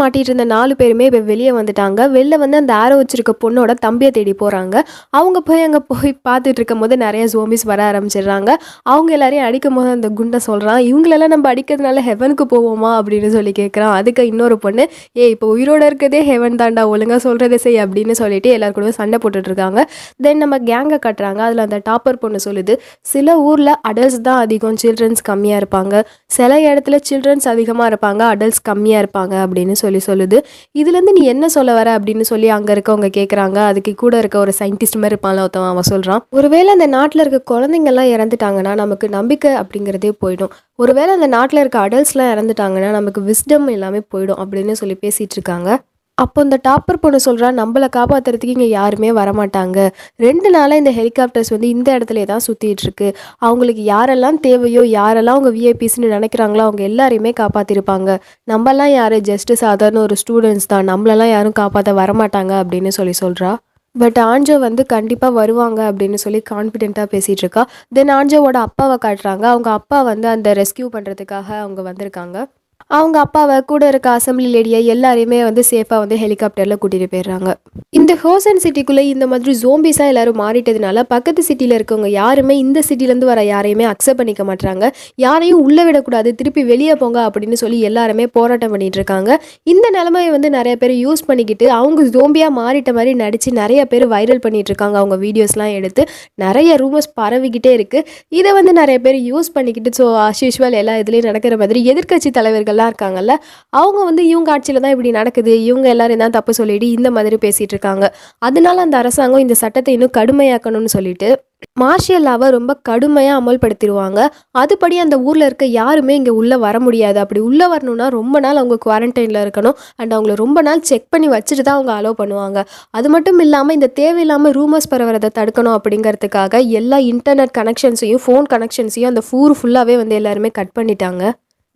மாட்டிட்டு இருந்த நாலு பேருமே இப்போ வெளியே வந்துட்டாங்க. வெளில வந்து அந்த ஆரோ வச்சிருக்க பொண்ணோட தம்பியை தேடி போகிறாங்க அவங்க போய் அங்கே போய் பார்த்துட்டு இருக்கும் போது நிறைய ஜோமிஸ் வர ஆரம்பிச்சிடுறாங்க. அவங்க எல்லாரையும் அடிக்கும் போது அந்த குண்டை சொல்கிறான் இவங்களெல்லாம் நம்ம அடிக்கிறதுனால ஹெவனுக்கு போவோமா? அப்படின்னு சொல்லி கேட்குறான் அதுக்கு இன்னொரு பொண்ணு ஏ இப்போ உயிரோட இருக்கதே ஹெவன் தாண்டா ஒழுங்காக சொல்கிறதே செய் அப்படின்னு சொல்லிட்டு எல்லாரு கூட சண்டை போட்டுட்டு இருக்காங்க தென் நம்ம கேங்கை கட்டுறாங்க. அதில் அந்த டாப்பர் பொண்ணு சொல்லுது சில ஊரில் அடல்ட்ஸ் தான் அதிகம் சில்ட்ரன்ஸ் கம்மியாக இருப்பாங்க. சில இடத்துல சில்ட்ரன்ஸ் அதிகமாக இருப்பாங்க அடல்ட்ஸ் கம்மியாக இருப்பாங்க அப்படின்னு சொல்லி சொல்லுது. இதுலேருந்து நீ என்ன சொல்ல வர? அப்படின்னு சொல்லி அங்கே இருக்கவங்க கேட்குறாங்க அதுக்கு கூட இருக்க ஒரு சயின்டிஸ்ட் மாதிரி இருப்பான்ல ஒருத்தவன் அவன் சொல்கிறான் ஒருவேளை அந்த நாட்டில் இருக்க குழந்தைங்கள்லாம் இறந்துட்டாங்கன்னா நமக்கு நம்பிக்கை அப்படிங்கிறதே போயிடும். ஒருவேளை அந்த நாட்டில் இருக்க அடல்ட்ஸ்லாம் இறந்துட்டாங்கன்னா நமக்கு விஸ்டம் எல்லாமே போயிடும் அப்படின்னு சொல்லி பேசிகிட்டு இருக்காங்க. அப்போ இந்த டாப்பர் பொண்ணு சொல்கிறா நம்மளை காப்பாற்றுறதுக்கு இங்கே யாருமே வரமாட்டாங்க. ரெண்டு நாளாக இந்த ஹெலிகாப்டர்ஸ் வந்து இந்த இடத்துல தான் சுற்றிட்டு இருக்கு. அவங்களுக்கு யாரெல்லாம் தேவையோ யாரெல்லாம் அவங்க விஐபிஸ்னு நினைக்கிறாங்களோ அவங்க எல்லாரையுமே காப்பாற்றிருப்பாங்க நம்மலாம் யார்? ஜஸ்ட் சாதாரண ஒரு ஸ்டூடெண்ட்ஸ் தான். நம்மளெல்லாம் யாரும் காப்பாற்ற வரமாட்டாங்க அப்படின்னு சொல்லி சொல்கிறா பட் ஆஞ்சோ வந்து கண்டிப்பாக வருவாங்க அப்படின்னு சொல்லி கான்ஃபிடென்ட்டாக பேசிகிட்டு இருக்கா. தென் ஆஞ்சோவோட அப்பாவை காட்டுறாங்க. அவங்க அப்பா வந்து அந்த ரெஸ்கியூ பண்ணுறதுக்காக அவங்க வந்திருக்காங்க. அவங்க அப்பாவை கூட இருக்க அசம்பிளி லேடியை எல்லாரையுமே வந்து சேஃபாக வந்து ஹெலிகாப்டரில் கூட்டிகிட்டு போயிடுறாங்க. இந்த ஹோசன் சிட்டிக்குள்ளே இந்த மாதிரி ஜோம்பிஸாக எல்லாரும் மாறிட்டதுனால பக்கத்து சிட்டியில் இருக்கவங்க யாருமே இந்த சிட்டிலேருந்து வர யாரையுமே அக்செப்ட் பண்ணிக்க மாட்டாங்க யாரையும் உள்ளே விடக்கூடாது திருப்பி வெளியே போங்க அப்படின்னு சொல்லி எல்லாருமே போராட்டம் பண்ணிட்டு இருக்காங்க. இந்த நிலைமையை வந்து நிறைய பேர் யூஸ் பண்ணிக்கிட்டு அவங்க ஜோம்பியாக மாறிட்ட மாதிரி நடித்து நிறைய பேர் வைரல் பண்ணிட்டு இருக்காங்க. அவங்க வீடியோஸ்லாம் எடுத்து நிறைய ரூமர்ஸ் பரவிக்கிட்டே இருக்குது இதை வந்து நிறைய பேர் யூஸ் பண்ணிக்கிட்டு ஸோ அஸ்யூஷுவல் எல்லா இதுலேயும் நடக்கிற மாதிரி எதிர்க்கட்சி தலைவர்கள்லாம் இருக்காங்கல்ல? அவங்க வந்து இவங்க ஆட்சியில் தான் இப்படி நடக்குது. இவங்க எல்லாரும் தான் தப்பு சொல்லிட்டு இந்த மாதிரி பேசிகிட்டு இருக்காங்க. அதனால அந்த அரசாங்கம் இந்த சட்டத்தை இன்னும் கடுமையாக்கணும்னு சொல்லிட்டு மார்ஷியல் லாவை ரொம்ப கடுமையாக அமல்படுத்திடுவாங்க. அதுபடி அந்த ஊரில் இருக்க யாருமே இங்கே உள்ளே வர முடியாது. அப்படி உள்ளே வரணும்னா ரொம்ப நாள் அவங்க குவாரண்டைனில் இருக்கணும். அண்ட் அவங்கள ரொம்ப நாள் செக் பண்ணி வச்சுட்டு தான் அவங்க அலோவ் பண்ணுவாங்க. அது மட்டும் இல்லாமல் இந்த தேவையில்லாமல் ரூமர்ஸ் பரவுறதை தடுக்கணும் அப்படிங்கிறதுக்காக எல்லா இன்டர்நெட் கனெக்ஷன்ஸையும் ஃபோன் கனெக்ஷன்ஸையும் அந்த ஃபூர் ஃபுல்லாகவே வந்து எல்லாருமே கட் பண்ணிட்டாங்க.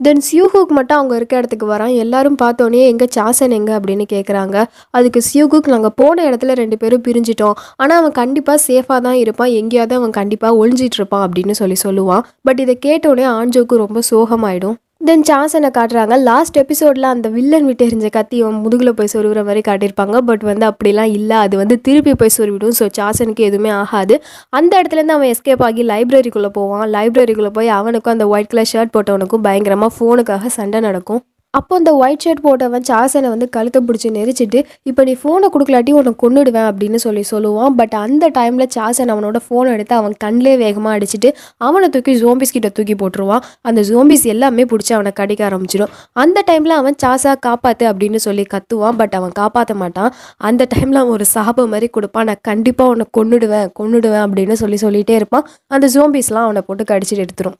தென் சியூகுக் மட்டும் அவங்க இருக்க இடத்துக்கு வரான். எல்லாரும் பார்த்தோன்னே எங்கே சாசன் எங்கே? அப்படின்னு கேட்குறாங்க அதுக்கு சியூகுக் நாங்கள் போன இடத்துல ரெண்டு பேரும் பிரிஞ்சிட்டோம். ஆனால் அவன் கண்டிப்பாக சேஃபாக தான் இருப்பான். எங்கேயாவது அவன் கண்டிப்பாக ஒழிஞ்சிட்டு இருப்பான் அப்படின்னு சொல்லி சொல்லுவான். பட் இதை கேட்டோடனே ஆஞ்சோக்கு ரொம்ப சோகமாயிடும். தென் சாசனை காட்டுறாங்க. லாஸ்ட் எபிசோடில் அந்த வில்லன் விட்டு எரிஞ்ச கத்தி அவன் முதுகில் போய் சொருகிற மாதிரி காட்டியிருப்பாங்க. பட் வந்து அப்படிலாம் இல்லை. அது வந்து திருப்பி போய் சொருவிடும் ஸோ சாசனுக்கு எதுவுமே ஆகாது. அந்த இடத்துலேருந்து அவன் எஸ்கேப் ஆகி லைப்ரரிக்குள்ளே போவான். லைப்ரரிக்குள்ளே போய் அவனுக்கும் அந்த ஒயிட் கலர் ஷர்ட் போட்டவனுக்கும் பயங்கரமாக ஃபோனுக்காக சண்டை நடக்கும். அப்போ அந்த ஒயிட் ஷர்ட் போட்டவன் சாசனை வந்து கழுத்தை பிடிச்சி நெரிச்சிட்டு இப்போ நீ ஃபோனை கொடுக்கலாட்டி உனக்கு கொன்னுடுவேன் அப்படின்னு சொல்லி சொல்லுவான். பட் அந்த டைமில் சாசன் அவனோட ஃபோனை எடுத்து அவன் கண்ணிலே வேகமாக அடிச்சுட்டு அவனை தூக்கி ஜோம்பிஸ் கிட்ட தூக்கி போட்டுருவான். அந்த ஜோம்பிஸ் எல்லாமே பிடிச்சி அவனை கடிக்க ஆரம்பிச்சிடும். அந்த டைமில் அவன் சாசா காப்பாற்று அப்படின்னு சொல்லி கத்துவான். பட் அவன் காப்பாற்ற மாட்டான். அந்த டைமில் அவன் ஒரு சாபம் மாதிரி கொடுப்பான். நான் கண்டிப்பாக உன்னை கொன்னுடுவேன் கொன்னுடுவேன் அப்படின்னு சொல்லி சொல்லிகிட்டே இருப்பான். அந்த ஜோம்பிஸ்லாம் அவனை போட்டு கடிச்சிட்டு எடுத்துரும்.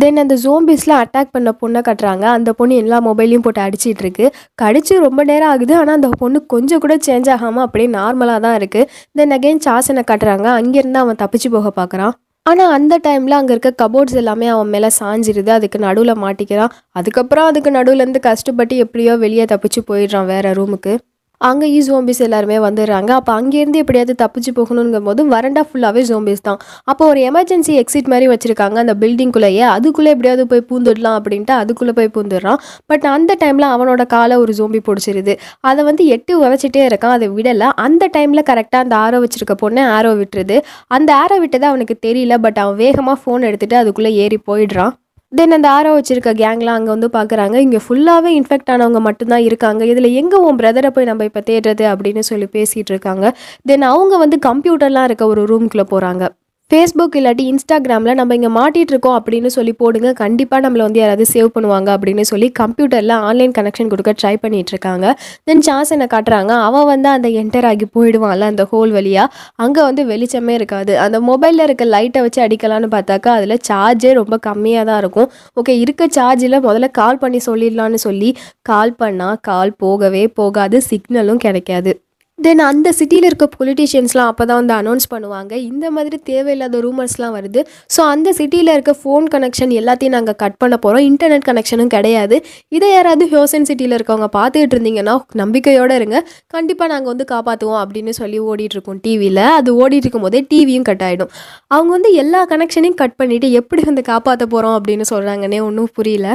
தென் அந்த ஜோம்பிஸ்லாம் அட்டாக் பண்ண பொண்ணை கட்டுறாங்க. அந்த பொண்ணு எல்லா மொபைலையும் போட்டு அடிச்சிட்டு இருக்கு. கடிச்சு ரொம்ப நேரம் ஆகுது. ஆனால் அந்த பொண்ணு கொஞ்சம் கூட சேஞ்ச் ஆகாமல் அப்படியே நார்மலாக தான் இருக்குது தென் அகைன் சாசனை கட்டுறாங்க. அங்கேருந்து அவன் தப்பிச்சு போக பார்க்குறான். ஆனால் அந்த டைமில் அங்கே இருக்க கபோர்ட்ஸ் எல்லாமே அவன் மேலே சாஞ்சிருது. அதுக்கு நடுவில் மாட்டிக்கிறான். அதுக்கப்புறம் அதுக்கு நடுவுலேருந்து கஷ்டப்பட்டு எப்படியோ வெளியே தப்பிச்சு போயிடுறான் வேறு ரூமுக்கு அங்கே ஈ ஜோம்பிஸ் எல்லாருமே வந்துடுறாங்க. அப்போ அங்கேருந்து எப்படியாவது தப்பிச்சு போகணுங்கும் போது வரண்டா ஃபுல்லாகவே ஜோம்பிஸ் தான். அப்போ ஒரு எமர்ஜென்சி எக்ஸிட் மாதிரி வச்சுருக்காங்க அந்த பில்டிங்குள்ளேயே அதுக்குள்ளே எப்படியாவது போய் பூந்துடலாம் அப்படின்ட்டு அதுக்குள்ளே போய் பூந்துடுறான். பட் அந்த டைமில் அவனோட காலை ஒரு ஜோம்பி பிடிச்சிருது. அதை வந்து எட்டு உதச்சிட்டே இருக்கான். அதை விடலை. அந்த டைமில் கரெக்டாக அந்த ஆரோ வச்சிருக்க பொண்ணு ஆரோ விட்டுருது. அந்த ஆரோ விட்டது அவனுக்கு தெரியல. பட் அவன் வேகமாக ஃபோன் எடுத்துகிட்டு அதுக்குள்ளே ஏறி போயிடுறான். தென் அந்த ஆரோ வச்சிருக்க கேங்லாம் அங்கே வந்து பார்க்குறாங்க இங்கே ஃபுல்லாகவே இன்ஃபெக்ட் ஆனவங்க மட்டும்தான் இருக்காங்க. இதில் எங்கே உன் பிரதரை போய் நம்ம இப்போ தேடுறது அப்படின்னு சொல்லி பேசிகிட்டு இருக்காங்க. தென் அவங்க வந்து கம்ப்யூட்டர்லாம் இருக்க ஒரு ரூம்குள்ளே போகிறாங்க ஃபேஸ்புக் இல்லாட்டி இன்ஸ்டாகிராமில் நம்ம இங்கே மாட்டிகிட்ருக்கோம் இருக்கோம் அப்படின்னு சொல்லி போடுங்க. கண்டிப்பாக நம்மளை வந்து யாராவது சேவ் பண்ணுவாங்க அப்படின்னு சொல்லி கம்ப்யூட்டரில் ஆன்லைன் கனெக்ஷன் கொடுக்க ட்ரை பண்ணிகிட்ருக்காங்க இருக்காங்க தென் என்ன காட்டுறாங்க. அவன் வந்து அந்த என்டர் ஆகி போயிடுவான்ல அந்த ஹோல் வழியாக அங்கே வந்து வெளிச்சமே இருக்காது. அந்த மொபைலில் இருக்க லைட்டை வச்சு அடிக்கலான்னு பார்த்தாக்கா அதில் சார்ஜே ரொம்ப கம்மியாக தான் இருக்கும். ஓகே இருக்க சார்ஜில் முதல்ல கால் பண்ணி சொல்லிடலான்னு சொல்லி கால் பண்ணால் கால் போகவே போகாது. சிக்னலும் கிடைக்காது. தென் அந்த சிட்டியில் இருக்க பொலிட்டிஷியன்ஸ்லாம் அப்போ தான் வந்து அனௌன்ஸ் பண்ணுவாங்க. இந்த மாதிரி தேவையில்லாத ரூமர்ஸ்லாம் வருது. ஸோ அந்த சிட்டியில் இருக்க ஃபோன் கனெக்ஷன் எல்லாத்தையும் நாங்கள் கட் பண்ண போகிறோம் இன்டர்நெட் கனெக்ஷனும் கிடையாது. இதை யாராவது ஹியோசன் சிட்டியில் இருக்கவங்க பார்த்துக்கிட்டு இருந்தீங்கன்னா நம்பிக்கையோடு இருங்க. கண்டிப்பாக நாங்கள் வந்து காப்பாற்றுவோம் அப்படின்னு சொல்லி ஓடிட்டுருக்கோம் டிவியில் அது ஓடிட்டு போதே டிவியும் கட் ஆகிடும் அவங்க வந்து எல்லா கனெக்ஷனையும் கட் பண்ணிவிட்டு எப்படி வந்து காப்பாற்ற போகிறோம் அப்படின்னு சொல்கிறாங்கன்னே ஒன்றும் புரியல.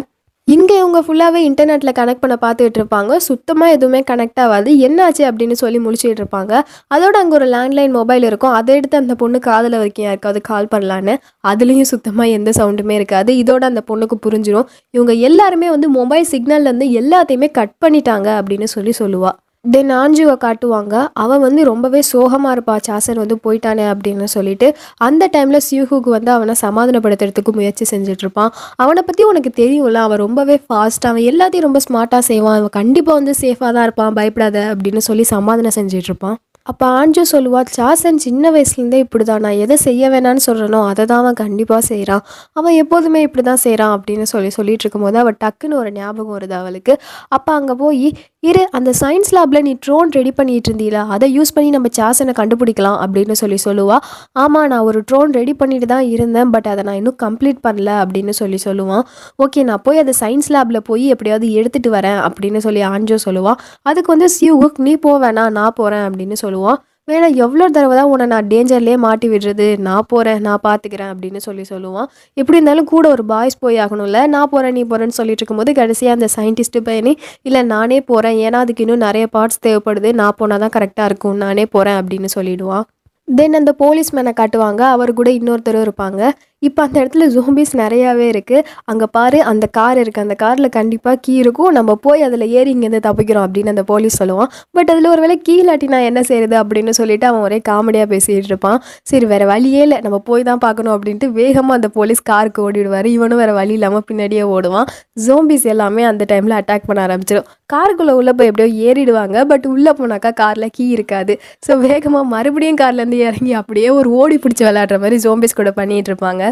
இங்கே இவங்க ஃபுல்லாகவே இன்டர்நெட்டில் கனெக்ட் பண்ண பார்த்துட்டு இருப்பாங்க. சுத்தமாக எதுவுமே கனெக்ட் ஆகாது. என்னாச்சு அப்படின்னு சொல்லி முடிச்சுட்டு இருப்பாங்க. அதோட அங்கே ஒரு லேண்ட்லைன் மொபைல் இருக்கும். அதை எடுத்து அந்த பொண்ணு காதில் வரைக்கும் யாருக்காவது கால் பண்ணலான்னு. அதுலேயும் சுத்தமாக எந்த சவுண்டுமே இருக்காது. இதோட அந்த பொண்ணுக்கு புரிஞ்சிடும் இவங்க எல்லாருமே வந்து மொபைல் சிக்னல்லேருந்து எல்லாத்தையுமே கட் பண்ணிட்டாங்க அப்படின்னு சொல்லி சொல்லுவாள் தென் ஆஞ்சுவை காட்டுவாங்க. அவன் வந்து ரொம்பவே சோகமாக இருப்பா. சாசன் வந்து போயிட்டானே அப்படின்னு சொல்லிட்டு அந்த டைமில் சியூஹுக்கு வந்து அவனை சமாதானப்படுத்துறதுக்கு முயற்சி செஞ்சிட்ருப்பான் அவனை பற்றி உனக்கு தெரியும்ல அவன் ரொம்பவே ஃபாஸ்ட் அவன் எல்லாத்தையும் ரொம்ப ஸ்மார்ட்டாக செய்வான். அவன் கண்டிப்பாக வந்து சேஃபாக தான் இருப்பான். பயப்படாத அப்படின்னு சொல்லி சமாதானம் செஞ்சிட்ருப்பான் இருப்பான். அப்போ ஆஞ்சு சொல்லுவா சாசன் சின்ன வயசுலேருந்தே இப்படி தான் நான் எதை செய்ய வேணான்னு சொல்கிறனோ அதை தான் அவன் கண்டிப்பாக செய்கிறான் அவன் எப்போதுமே இப்படி தான் செய்கிறான் அப்படின்னு சொல்லி சொல்லிட்டு இருக்கும்போது அவள் டக்குன்னு ஒரு ஞாபகம் வருது அவளுக்கு. அப்போ அங்கே போய் இரு அந்த சயின்ஸ் லேபில் நீ ட்ரோன் ரெடி பண்ணிட்டு இருந்தீல அதை யூஸ் பண்ணி நம்ம சாசனை கண்டுபிடிக்கலாம் அப்படின்னு சொல்லி சொல்லுவாள் ஆமாம் நான் ஒரு ட்ரோன் ரெடி பண்ணிட்டு தான் இருந்தேன் பட் அதை நான் இன்னும் கம்ப்ளீட் பண்ணல அப்படின்னு சொல்லி சொல்லுவான் ஓகே நான் போய் அதை சயின்ஸ் லேபில் போய் எப்படியாவது எடுத்துகிட்டு வரேன் அப்படின்னு சொல்லி ஆஞ்சோ சொல்லுவான் அதுக்கு வந்து சியூக் நீ போ வேணாம் நான் போகிறேன் அப்படின்னு சொல்லுவான் வேணா எவ்வளோ தடவை தான் உன்னை நான் டேஞ்சர்லேயே மாட்டி விடுறது நான் போகிறேன் நான் பார்த்துக்கிறேன் அப்படின்னு சொல்லி சொல்லுவான் எப்படி இருந்தாலும் கூட ஒரு பாய்ஸ் போய் ஆகணும்ல நான் போகிறேன் நீ போகிறேன்னு சொல்லிட்டு இருக்கும்போது கடைசியாக அந்த சயின்டிஸ்ட்டு பையனே இல்லை நானே போகிறேன் ஏன்னா அதுக்கு இன்னும் நிறைய பார்ட்ஸ் தேவைப்படுது நான் போனால் தான் கரெக்டாக இருக்கும் நானே போகிறேன் அப்படின்னு சொல்லிடுவான். தென் அந்த போலீஸ் மேனை காட்டுவாங்க அவர் கூட இன்னொருத்தரும் இருப்பாங்க. இப்போ அந்த இடத்துல ஜோம்பிஸ் நிறையாவே இருக்குது அங்கே பாரு அந்த கார் இருக்குது அந்த காரில் கண்டிப்பாக கீ இருக்கும். நம்ம போய் அதில் ஏறி இங்கேருந்து தப்பிக்கிறோம் அப்படின்னு அந்த போலீஸ் சொல்லுவான். பட் அதில் ஒரு வேளை கீ இல்லாட்டி நான் என்ன செய்கிறது அப்படின்னு சொல்லிட்டு அவன் ஒரே காமெடியாக பேசிகிட்டு இருப்பான். சரி வேறு வழியே இல்லை. நம்ம போய் தான் பார்க்கணும் அப்படின்ட்டு வேகமாக அந்த போலீஸ் காருக்கு ஓடிடுவார். இவனும் வேறு வழி இல்லாமல் பின்னாடியே ஓடுவான். ஜோம்பிஸ் எல்லாமே அந்த டைமில் அட்டாக் பண்ண ஆரம்பிச்சிடும் காருக்குள்ளே உள்ளே போய் எப்படியோ ஏறிடுவாங்க. பட் உள்ளே போனாக்கா காரில் கீ இருக்காது. ஸோ வேகமாக மறுபடியும் கார்லேருந்து இறங்கி அப்படியே ஒரு ஓடி பிடிச்சி விளையாடுற மாதிரி ஜோம்பிஸ் கூட பண்ணிகிட்டு இருப்பாங்க.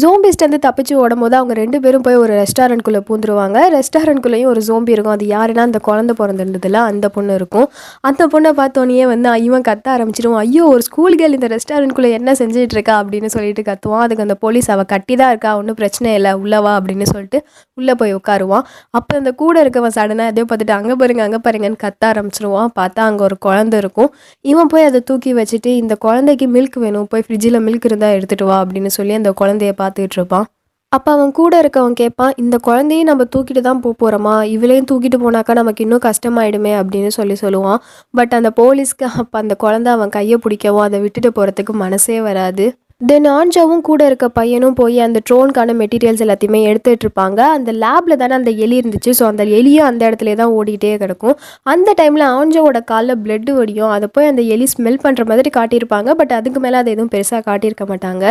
ஜோம்பிஸ்டேருந்து தப்பிச்சு ஓடும்போது அவங்க ரெண்டு பேரும் போய் ஒரு ரெஸ்டாரண்ட்குள்ளே பூந்துருவாங்க. ரெஸ்டாரண்ட்குள்ளேயும் ஒரு ஜோம்பி இருக்கும். அது யாருன்னா அந்த குழந்தை பிறந்திருந்ததுல அந்த பொண்ணு இருக்கும். அந்த பொண்ணை பார்த்தோன்னே வந்து இவன் கத்த ஆரம்பிச்சிடும் ஐயோ ஒரு ஸ்கூல் கேர்ள் இந்த ரெஸ்டாரண்ட்குள்ளே என்ன செஞ்சுட்டு இருக்கா? அப்படின்னு சொல்லிட்டு கத்துவான். அதுக்கு அந்த போலீஸ் அவள் கட்டி தான் இருக்கா? ஒன்றும் பிரச்சனை இல்லை. உள்ளவா அப்படின்னு சொல்லிட்டு உள்ளே போய் உட்காருவான். அப்போ அந்த கூட இருக்கவன் சடனாக எதையோ பார்த்துட்டு அங்கே பாருங்க அங்கே பாருங்கன்னு கத்த ஆரம்பிச்சிருவான். பார்த்தா அங்கே ஒரு குழந்தை இருக்கும். இவன் போய் அதை தூக்கி வச்சுட்டு இந்த குழந்தைக்கு மில்க் வேணும். போய் ஃப்ரிட்ஜில் மில்க் இருந்தால் எடுத்துகிட்டு வா அப்படின்னு சொல்லி அந்த குழந்தைய பார்த்துட்டு இருப்பான் அப்போ அவன் கூட இருக்கவன் கேட்பான் இந்த குழந்தையும் நம்ம தூக்கிட்டு தான் போக போகிறோமா இவளையும் தூக்கிட்டு போனாக்கா நமக்கு இன்னும் கஷ்டமாயிடுமே அப்படின்னு சொல்லி சொல்லுவான். பட் அந்த போலீஸ்க்கு அப்போ அந்த குழந்தை அவன் கையை பிடிக்கவும் அதை விட்டுட்டு போகிறதுக்கு மனசே வராது. தென் ஆஞ்சாவும் கூட இருக்க பையனும் போய் அந்த ட்ரோனுக்கான மெட்டீரியல்ஸ் எல்லாத்தையுமே எடுத்துகிட்டு இருப்பாங்க. அந்த லேபில் தானே அந்த எலி இருந்துச்சு. ஸோ அந்த எலியும் அந்த இடத்துல தான் ஓடிட்டே கிடக்கும். அந்த டைமில் ஆஞ்சாவோட காலில் பிளட்டு வடியும். அதை போய் அந்த எலி ஸ்மெல் பண்ணுற மாதிரி காட்டியிருப்பாங்க. பட் அதுக்கு மேலே அதை எதுவும் பெருசாக காட்டியிருக்க மாட்டாங்க.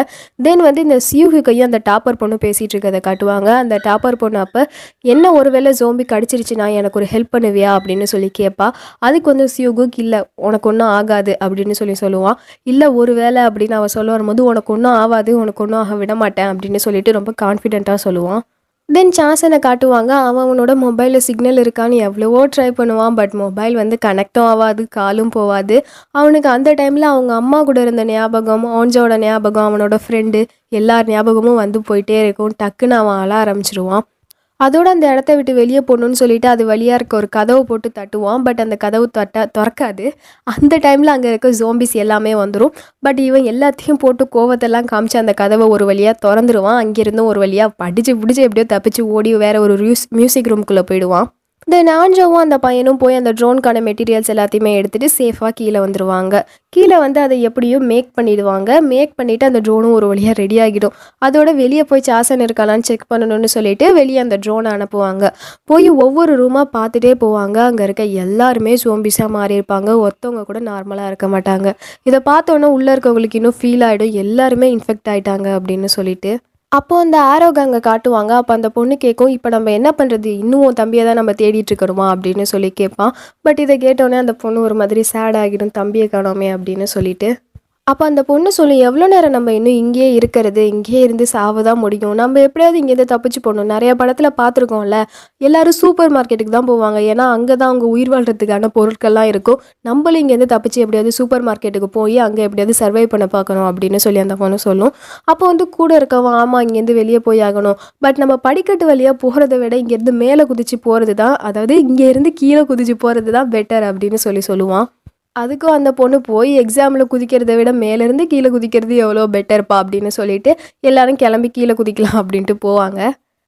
தென் வந்து இந்த சியூஹுக்கையும் அந்த டாப்பர் பொண்ணு பேசிகிட்டு இருக்கதை காட்டுவாங்க. அந்த டாப்பர் பொண்ணு அப்போ என்ன ஒருவேளை ஜோம்பி கடிச்சிருச்சுன்னா எனக்கு ஒரு ஹெல்ப் பண்ணுவியா? அப்படின்னு சொல்லி கேட்பா அதுக்கு வந்து சியூகுக் இல்லை உனக்கு ஒன்றும் ஆகாது. அப்படின்னு சொல்லி சொல்லுவான். இல்லை ஒரு வேளை அப்படின்னு அவன் சொல்ல வரும்போது உனக்கு ஒன்றும் ஆகாது உனக்கு ஒன்றும் ஆக விட மாட்டேன் அப்படின்னு சொல்லிட்டு ரொம்ப கான்ஃபிடென்ட்டாக சொல்லுவான். தென் சாசனை காட்டுவாங்க அவன் அவனோட மொபைலில் சிக்னல் இருக்கான்னு எவ்வளவோ ட்ரை பண்ணுவான் பட் மொபைல் வந்து கனெக்டும் ஆகாது காலும் போகாது அவனுக்கு அந்த டைமில் அவங்க அம்மா கூட இருந்த ஞாபகம் ஆன்ஜோட ஞாபகம் அவனோட ஃப்ரெண்டு எல்லார் ஞாபகமும் வந்து போயிட்டே இருக்கும். டக்குன்னு அவன் அழ ஆரம்பிச்சிருவான். அதோட அந்த இடத்த விட்டு வெளியே போகணுன்னு சொல்லிட்டு அது வழியாக இருக்க ஒரு கதவை போட்டு தட்டுவான். பட் அந்த கதவு தட்ட திறக்காது. அந்த டைமில் அங்கே இருக்க ஜோம்பிஸ் எல்லாமே வந்துடும் பட் இவன் எல்லாத்தையும் போட்டு கோவத்தெல்லாம் காமிச்சு அந்த கதவை ஒரு வழியாக திறந்துருவான். அங்கேருந்தும் ஒரு வழியாக படிச்சு பிடிச்சி எப்படியோ தப்பிச்சு ஓடி வேற ஒரு மியூசிக் ரூம்குள்ளே போயிடுவான். தென் ஆஞ்சோவும் அந்த பையனும் போய் அந்த ட்ரோனுக்கான மெட்டீரியல்ஸ் எல்லாத்தையுமே எடுத்துகிட்டு சேஃபாக கீழே வந்துடுவாங்க கீழே வந்து அதை எப்படியும் மேக் பண்ணிடுவாங்க. மேக் பண்ணிவிட்டு அந்த ட்ரோனும் ஒரு வழியாக ரெடி ஆகிடும். அதோட வெளியே போய் சாசன் இருக்காளான்னு செக் பண்ணணும்னு சொல்லிட்டு வெளியே அந்த ட்ரோனை அனுப்புவாங்க. போய் ஒவ்வொரு ரூமாக பார்த்துட்டே போவாங்க. அங்கே இருக்க எல்லாருமே சோம்பிஸாக மாறி இருப்பாங்க. ஒருத்தவங்க கூட நார்மலாக இருக்க மாட்டாங்க. இதை பார்த்தோன்னே உள்ளே இருக்கவங்களுக்கு இன்னும் ஃபீல் ஆகிடும் எல்லாருமே இன்ஃபெக்ட் ஆகிட்டாங்க அப்படின்னு சொல்லிட்டு. அப்போ அந்த ஆரோக் அங்கே காட்டுவாங்க. அப்போ அந்த பொண்ணு கேட்கும் இப்போ நம்ம என்ன பண்ணுறது இன்னும் உன் தம்பியை தான் நம்ம தேடிட்டு இருக்கணுமா அப்படின்னு சொல்லி கேட்பான். பட் இதை கேட்டோன்னே அந்த பொண்ணு ஒரு மாதிரி சேட் ஆகிடும் தம்பியை காணோமே அப்படின்னு சொல்லிட்டு அப்போ அந்த பொண்ணு சொல்லி எவ்வளோ நேரம் நம்ம இன்னும் இங்கேயே இருக்கிறது? இங்கேயே இருந்து சாவதான் முடியும். நம்ம எப்படியாவது இங்கேருந்து தப்பிச்சு போகணும். நிறைய படத்தில் பார்த்துருக்கோம்ல எல்லாரும் சூப்பர் மார்க்கெட்டுக்கு தான் போவாங்க. ஏன்னா அங்கே தான் அவங்க உயிர் வாழ்கிறதுக்கான பொருட்கள்லாம் இருக்கும். நம்மளும் இங்கேருந்து தப்பிச்சு எப்படியாவது சூப்பர் மார்க்கெட்டுக்கு போய் அங்கே எப்படியாவது சர்வை பண்ண பார்க்கணும் அப்படின்னு சொல்லி அந்த பொண்ணு சொல்லும். அப்போ வந்து கூட இருக்கவன் ஆமாம் இங்கேருந்து வெளியே போய் ஆகணும். பட் நம்ம படிக்கட்டு வழியாக போகிறத விட இங்கேருந்து மேலே குதிச்சு போகிறது தான் அதாவது இங்கேருந்து கீழே குதிச்சு போகிறது தான் பெட்டர் அப்படின்னு சொல்லி சொல்லுவான். அதுக்கும் அந்த பொண்ணு போய் எக்ஸாமில் குதிக்கிறதை விட மேலேருந்து கீழே குதிக்கிறது எவ்வளோ பெட்டர்ப்பா அப்படின்னு சொல்லிட்டு எல்லாரும் கிளம்பி கீழே குதிக்கலாம் அப்படின்ட்டு போவாங்க.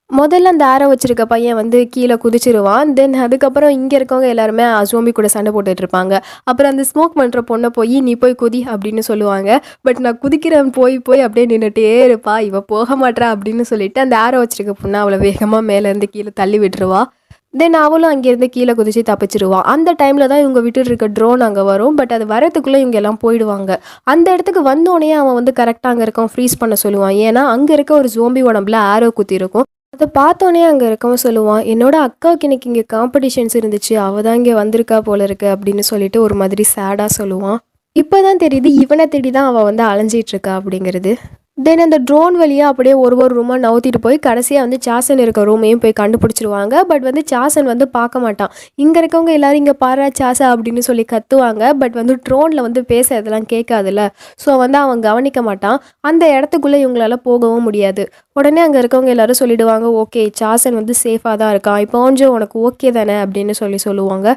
முதல்ல அந்த ஆரோ வச்சிருக்க பையன் வந்து கீழே குதிச்சிருவான். தென் அதுக்கப்புறம் இங்கே இருக்கவங்க எல்லாருமே அசோம்பி கூட சண்டை போட்டுட்டு இருப்பாங்க. அப்புறம் அந்த ஸ்மோக் பண்ணுற பொண்ணை போய் நீ போய் குதி அப்படின்னு சொல்லுவாங்க. பட் நான் குதிக்கிறேன் போய் போய் அப்படியே நின்றுட்டே இருப்பா. இவ போக மாட்றா அப்படின்னு சொல்லிட்டு அந்த ஆரோ வச்சிருக்க பொண்ணை அவ்வளோ வேகமாக மேலேருந்து கீழே தள்ளி விட்டுருவா. தென் அவளும் அங்கேருந்து கீழே குதிச்சு தப்பிச்சிருவான் அந்த டைமில் தான் இவங்க விட்டுட்டு இருக்க ட்ரோன் அங்கே வரும். பட் அது வரத்துக்குள்ளே இவங்க எல்லாம் போயிடுவாங்க. அந்த இடத்துக்கு வந்தோடனே அவன் வந்து கரெக்டாக அங்கே இருக்கவன் ஃப்ரீஸ் பண்ண சொல்லுவான். ஏன்னா அங்கே இருக்க ஒரு ஜோம்பி உடம்புல ஆரோ குத்தி இருக்கும் அதை பார்த்தோன்னே அங்கே இருக்கவன் சொல்லுவான் என்னோட அக்காவுக்கு இன்னைக்கு இங்கே காம்படிஷன்ஸ் இருந்துச்சு. அவள் தான் இங்கே வந்திருக்கா போல இருக்கு அப்படின்னு சொல்லிட்டு ஒரு மாதிரி சேடாக சொல்லுவான். இப்போ தான் தெரியுது இவனை தேடி தான் அவள் வந்து அலைஞ்சிட்டு இருக்கா அப்படிங்கிறது. தென் அந்த ட்ரோன் வழியாக அப்படியே ஒரு ஒரு ரூமாக நவுத்திட்டு போய் கடைசியாக வந்து சாசன் இருக்க ரூமையும் போய் கண்டுபிடிச்சிருவாங்க. பட் வந்து சாசன் வந்து பார்க்க மாட்டான். இங்கே இருக்கவங்க எல்லாரும் இங்கே பாரா சாசா அப்படின்னு சொல்லி கத்துவாங்க. பட் வந்து ட்ரோனில் வந்து பேச இதெல்லாம் கேட்காதுல்ல. ஸோ வந்து அவன் கவனிக்க மாட்டான். அந்த இடத்துக்குள்ளே இவங்களால போகவும் முடியாது. உடனே அங்கே இருக்கவங்க எல்லாரும் சொல்லிடுவாங்க ஓகே சாசன் வந்து சேஃபாக தான் இருக்கான். இப்போ கொஞ்சம் உனக்கு ஓகே தானே? அப்படின்னு சொல்லி சொல்லுவாங்க.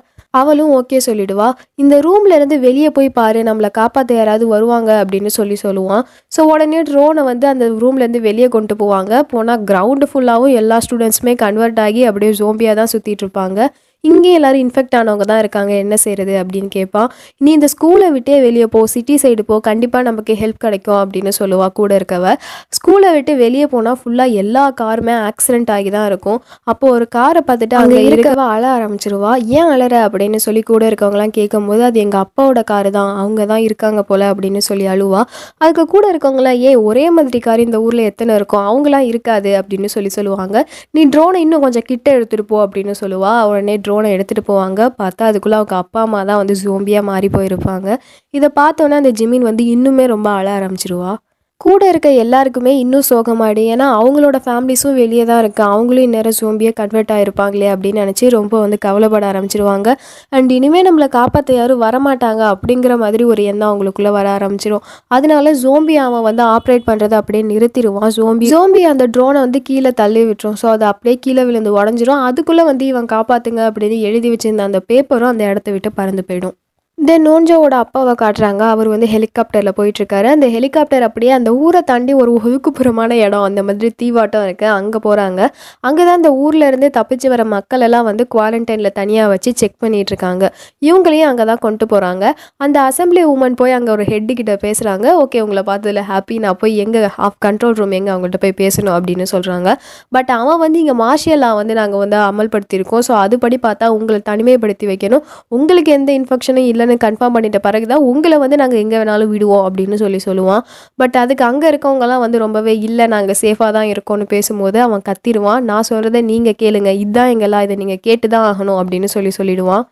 அவளும் ஓகே சொல்லிடுவா. இந்த ரூம்ல இருந்து வெளியே போய் பாரு நம்மளை காப்பாற்ற யாராவது வருவாங்க அப்படின்னு சொல்லி சொல்லுவான். ஸோ உடனே ட்ரோனை வந்து அந்த ரூம்லேருந்து வெளியே கொண்டு போவாங்க. போனால் கிரவுண்டு ஃபுல்லாகவும் எல்லா ஸ்டூடெண்ட்ஸுமே கன்வெர்ட் ஆகி அப்படியே ஜோம்பியாக தான் சுற்றிட்டு இருப்பாங்க. இங்கே எல்லாரும் இன்ஃபெக்ட் ஆனவங்க தான் இருக்காங்க. என்ன செய்யறது அப்படின்னு கேட்பான் நீ இந்த ஸ்கூலை விட்டே வெளியே போ சிட்டி சைடு போ கண்டிப்பாக நமக்கு ஹெல்ப் கிடைக்கும் அப்படின்னு சொல்லுவா கூட இருக்கவ. ஸ்கூலை விட்டு வெளியே போனால் ஃபுல்லாக எல்லா காருமே ஆக்சிடென்ட் ஆகி தான் இருக்கும். அப்போ ஒரு காரை பார்த்துட்டு அங்கே இருக்கவ அழ ஆரம்பிச்சிருவா. ஏன் அழற அப்படின்னு சொல்லி கூட இருக்கவங்களாம் கேட்கும்போது அது எங்கள் அப்பாவோட காரு தான். அவங்க தான் இருக்காங்க போல அப்படின்னு சொல்லி அழுவா. அதுக்கு கூட இருக்கவங்களாம் ஏன் ஒரே மாதிரி கார் இந்த ஊரில் எத்தனை இருக்கும்? அவங்களாம் இருக்காது. அப்படின்னு சொல்லி சொல்லுவாங்க. நீ ட்ரோனை இன்னும் கொஞ்சம் கிட்ட எடுத்துகிட்டு போ அப்படின்னு சொல்லுவா. உடனே ட்ரோனை எடுத்துகிட்டு போவாங்க. பார்த்தா அதுக்குள்ளே அவங்க அப்பா அம்மா தான் வந்து ஜோம்பியாக மாறி போயிருப்பாங்க. இதை பார்த்தோன்னே அந்த ஜிமின் வந்து இன்னுமே ரொம்ப அழ ஆரம்பிச்சிருவா. கூட இருக்க எல்லாருக்குமே இன்னும் சோகமாயிடு ஏன்னா அவங்களோட ஃபேமிலிஸும் வெளியே தான் இருக்கு. அவங்களும் இந்நேரம் ஜோம்பியாக கன்வெர்ட் ஆகிருப்பாங்களே அப்படின்னு நினச்சி ரொம்ப வந்து கவலைப்பட ஆரம்பிச்சிருவாங்க. அண்ட் இனிமேல் நம்மளை காப்பாற்ற யாரும் வரமாட்டாங்க அப்படிங்கிற மாதிரி ஒரு எண்ணம் அவங்களுக்குள்ளே வர ஆரம்பிச்சிடும் அதனால ஜோம்பி அவன் வந்து ஆப்ரேட் பண்ணுறதை அப்படியே நிறுத்திடுவான். ஜோம்பி ஜோம்பி அந்த ட்ரோனை வந்து கீழே தள்ளி விட்டுரும். ஸோ அதை அப்படியே கீழே விழுந்து உடஞ்சிரும். அதுக்குள்ளே வந்து இவன் காப்பாற்றுங்க அப்படின்னு எழுதி வச்சிருந்த அந்த பேப்பரும் அந்த இடத்த விட்டு பறந்து போயிடும். தென் நோஞ்சோவோட அப்பாவை காட்டுறாங்க. அவர் வந்து ஹெலிகாப்டரில் போயிட்டுருக்காரு. அந்த ஹெலிகாப்டர் அப்படியே அந்த ஊரை தாண்டி ஒரு ஒதுக்குப்புறமான இடம். அந்த மாதிரி தீவாட்டம் இருக்குது அங்கே போகிறாங்க அங்கே தான் அந்த ஊரில் இருந்து தப்பிச்சு வர மக்கள் எல்லாம் வந்து குவாரண்டைனில் தனியாக வச்சு செக் பண்ணிட்டு இருக்காங்க இவங்களையும் அங்கே தான் கொண்டு போகிறாங்க அந்த அசம்பிளி உமன் போய் அங்கே ஒரு ஹெட்டுக்கிட்ட பேசுகிறாங்க ஓகே உங்களை பார்த்ததில் ஹாப்பி நான் போய் எங்கே ஆஃப் கண்ட்ரோல் ரூம் எங்கே அவங்கள்ட்ட போய் பேசணும் அப்படின்னு சொல்கிறாங்க பட் அவன் வந்து இங்கே மார்ஷியலாக வந்து நாங்கள் வந்து அமல்படுத்தியிருக்கோம். ஸோ அதுபடி பார்த்தா உங்களை தனிமைப்படுத்தி வைக்கணும். உங்களுக்கு எந்த இன்ஃபெக்ஷனும் இல்லை இல்லைன்னு கன்ஃபார்ம் பண்ணிட்ட பிறகு தான் உங்களை வந்து நாங்கள் எங்கே வேணாலும் விடுவோம் அப்படின்னு சொல்லி சொல்லுவான். பட் அதுக்கு அங்கே இருக்கவங்கலாம் வந்து ரொம்பவே இல்லை நாங்கள் சேஃபாக தான் இருக்கோம்னு பேசும்போது அவன் கத்திடுவான். நான் சொல்கிறத நீங்கள் கேளுங்க. இதுதான் எங்கெல்லாம் இதை நீங்கள் கேட்டு தான் ஆகணும் அப்படின்னு சொல்லி சொல்லிடுவான்.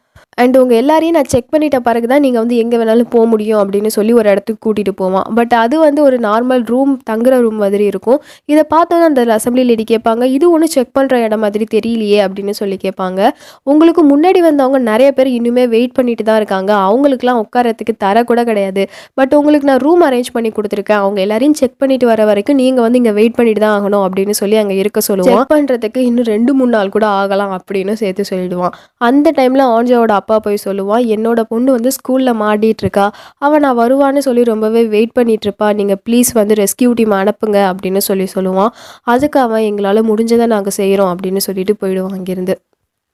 அண்ட் உங்கள் எல்லாரையும் நான் செக் பண்ணிட்ட பிறகு தான் நீங்கள் வந்து எங்கே வேணாலும் போக முடியும் அப்படின்னு சொல்லி ஒரு இடத்துக்கு கூட்டிகிட்டு போவான். பட் அது வந்து ஒரு நார்மல் ரூம் தங்குற ரூம் மாதிரி இருக்கும். இதை பார்த்தோன்னா அந்த அசம்பிளி லேடி கேட்பாங்க இது ஒன்றும் செக் பண்ணுற இடம் மாதிரி தெரியலையே அப்படின்னு சொல்லி கேட்பாங்க. உங்களுக்கு முன்னாடி வந்தவங்க நிறைய பேர் இன்னுமே வெயிட் பண்ணிட்டு தான் இருக்காங்க. அவங்களுக்குலாம் உட்காரத்துக்கு தர கூட கிடையாது. பட் உங்களுக்கு நான் ரூம் அரேஞ்ச் பண்ணி கொடுத்துருக்கேன். அவங்க எல்லாரையும் செக் பண்ணிட்டு வர வரைக்கும் நீங்கள் வந்து இங்கே வெயிட் பண்ணிட்டு தான் ஆகணும் அப்படின்னு சொல்லி அங்கே இருக்க சொல்லுவோம் செக் பண்ணுறதுக்கு இன்னும் ரெண்டு மூணு நாள் கூட ஆகலாம் அப்படின்னு சேர்த்து சொல்லிடுவான். அந்த டைமில் ஆஞ்சோட அப்பா போய் சொல்லுவான் என்னோட பொண்ணு வந்து ஸ்கூலில் மாட்டிட்டு இருக்கா அவன் நான் வருவான்னு சொல்லி ரொம்பவே வெயிட் பண்ணிகிட்ருப்பா நீங்கள் ப்ளீஸ் வந்து ரெஸ்கியூ டீம் அனுப்புங்க அப்படின்னு சொல்லி சொல்லுவான். அதுக்கு அவன் எங்களால் முடிஞ்சதை நாங்கள் செய்கிறோம் அப்படின்னு சொல்லிட்டு போயிடுவான் அங்கேருந்து.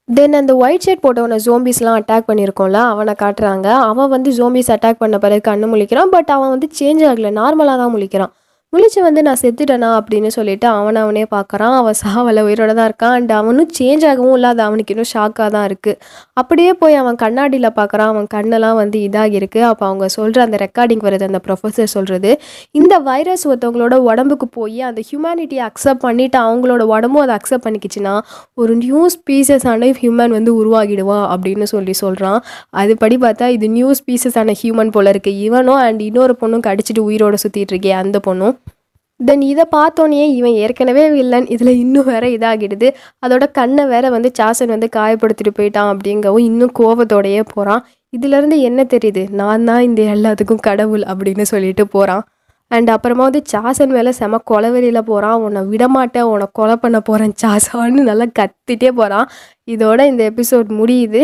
தென் அந்த ஒயிட் ஷர்ட் போட்டவனை ஜோம்பிஸ்லாம் அட்டாக் பண்ணியிருக்கோம்ல அவனை காட்டுறாங்க. அவன் வந்து ஜோம்பிஸ் அட்டாக் பண்ண பிறகு கண்ணு முழிக்கிறான் பட் அவன் வந்து சேஞ்ச் ஆகலை. நார்மலாக தான் முழிக்கிறான். முழிச்சு வந்து நான் செத்துட்டேனா அப்படின்னு சொல்லிட்டு அவனை அவனே பார்க்குறான். அவன் சாவலை உயிரோட தான் இருக்கான். அண்ட் அவனும் சேஞ்ச் ஆகவும் இல்லாத அவனுக்கு இன்னும் ஷாக்காக தான் இருக்குது அப்படியே போய் அவன் கண்ணாடியில் பார்க்குறான். அவன் கண்ணெல்லாம் வந்து இதாகி இருக்குது அப்போ அவங்க சொல்கிற அந்த ரெக்கார்டிங் வருது அந்த ப்ரொஃபஸர் சொல்கிறது இந்த வைரஸ் ஒருத்தவங்களோட உடம்புக்கு போய் அந்த ஹியூமனிட்டியை அக்செப்ட் பண்ணிவிட்டு அவங்களோட உடம்பும் அதை அக்செப்ட் பண்ணிக்கிச்சுன்னா ஒரு நியூ ஸ்பீசஸான ஹியூமன் வந்து உருவாகிடுவான் அப்படின்னு சொல்லி சொல்கிறான் அதுபடி பார்த்தா இது நியூ ஸ்பீசஸான ஹியூமன் போல இருக்குது இவனும் அண்ட் இன்னொரு பொண்ணும் கடிச்சிட்டு உயிரோட சுற்றிட்டு இருக்கே அந்த பொண்ணும். தென் இதை பார்த்தோன்னே இவன் ஏற்கனவே வில்லன். இதில் இன்னும் வேற இதாகிடுது. அதோட கண்ணை வேற வந்து சாசன் வந்து காயப்படுத்திட்டு போயிட்டான் அப்படிங்கவும் இன்னும் கோபத்தோடையே போகிறான் இதுலேருந்து என்ன தெரியுது? நான் தான் இந்த எல்லாத்துக்கும் கடவுள் அப்படின்னு சொல்லிட்டு போகிறான் அண்ட் அப்புறமா வந்து சாசன் மேலே செம கொலவெறியில் போகிறான் உன்னை விடமாட்டேன். உன்னை கொலை பண்ண போகிறேன் சாசான்னு நல்லா கத்திட்டே போகிறான் இதோட இந்த எபிசோட் முடியுது.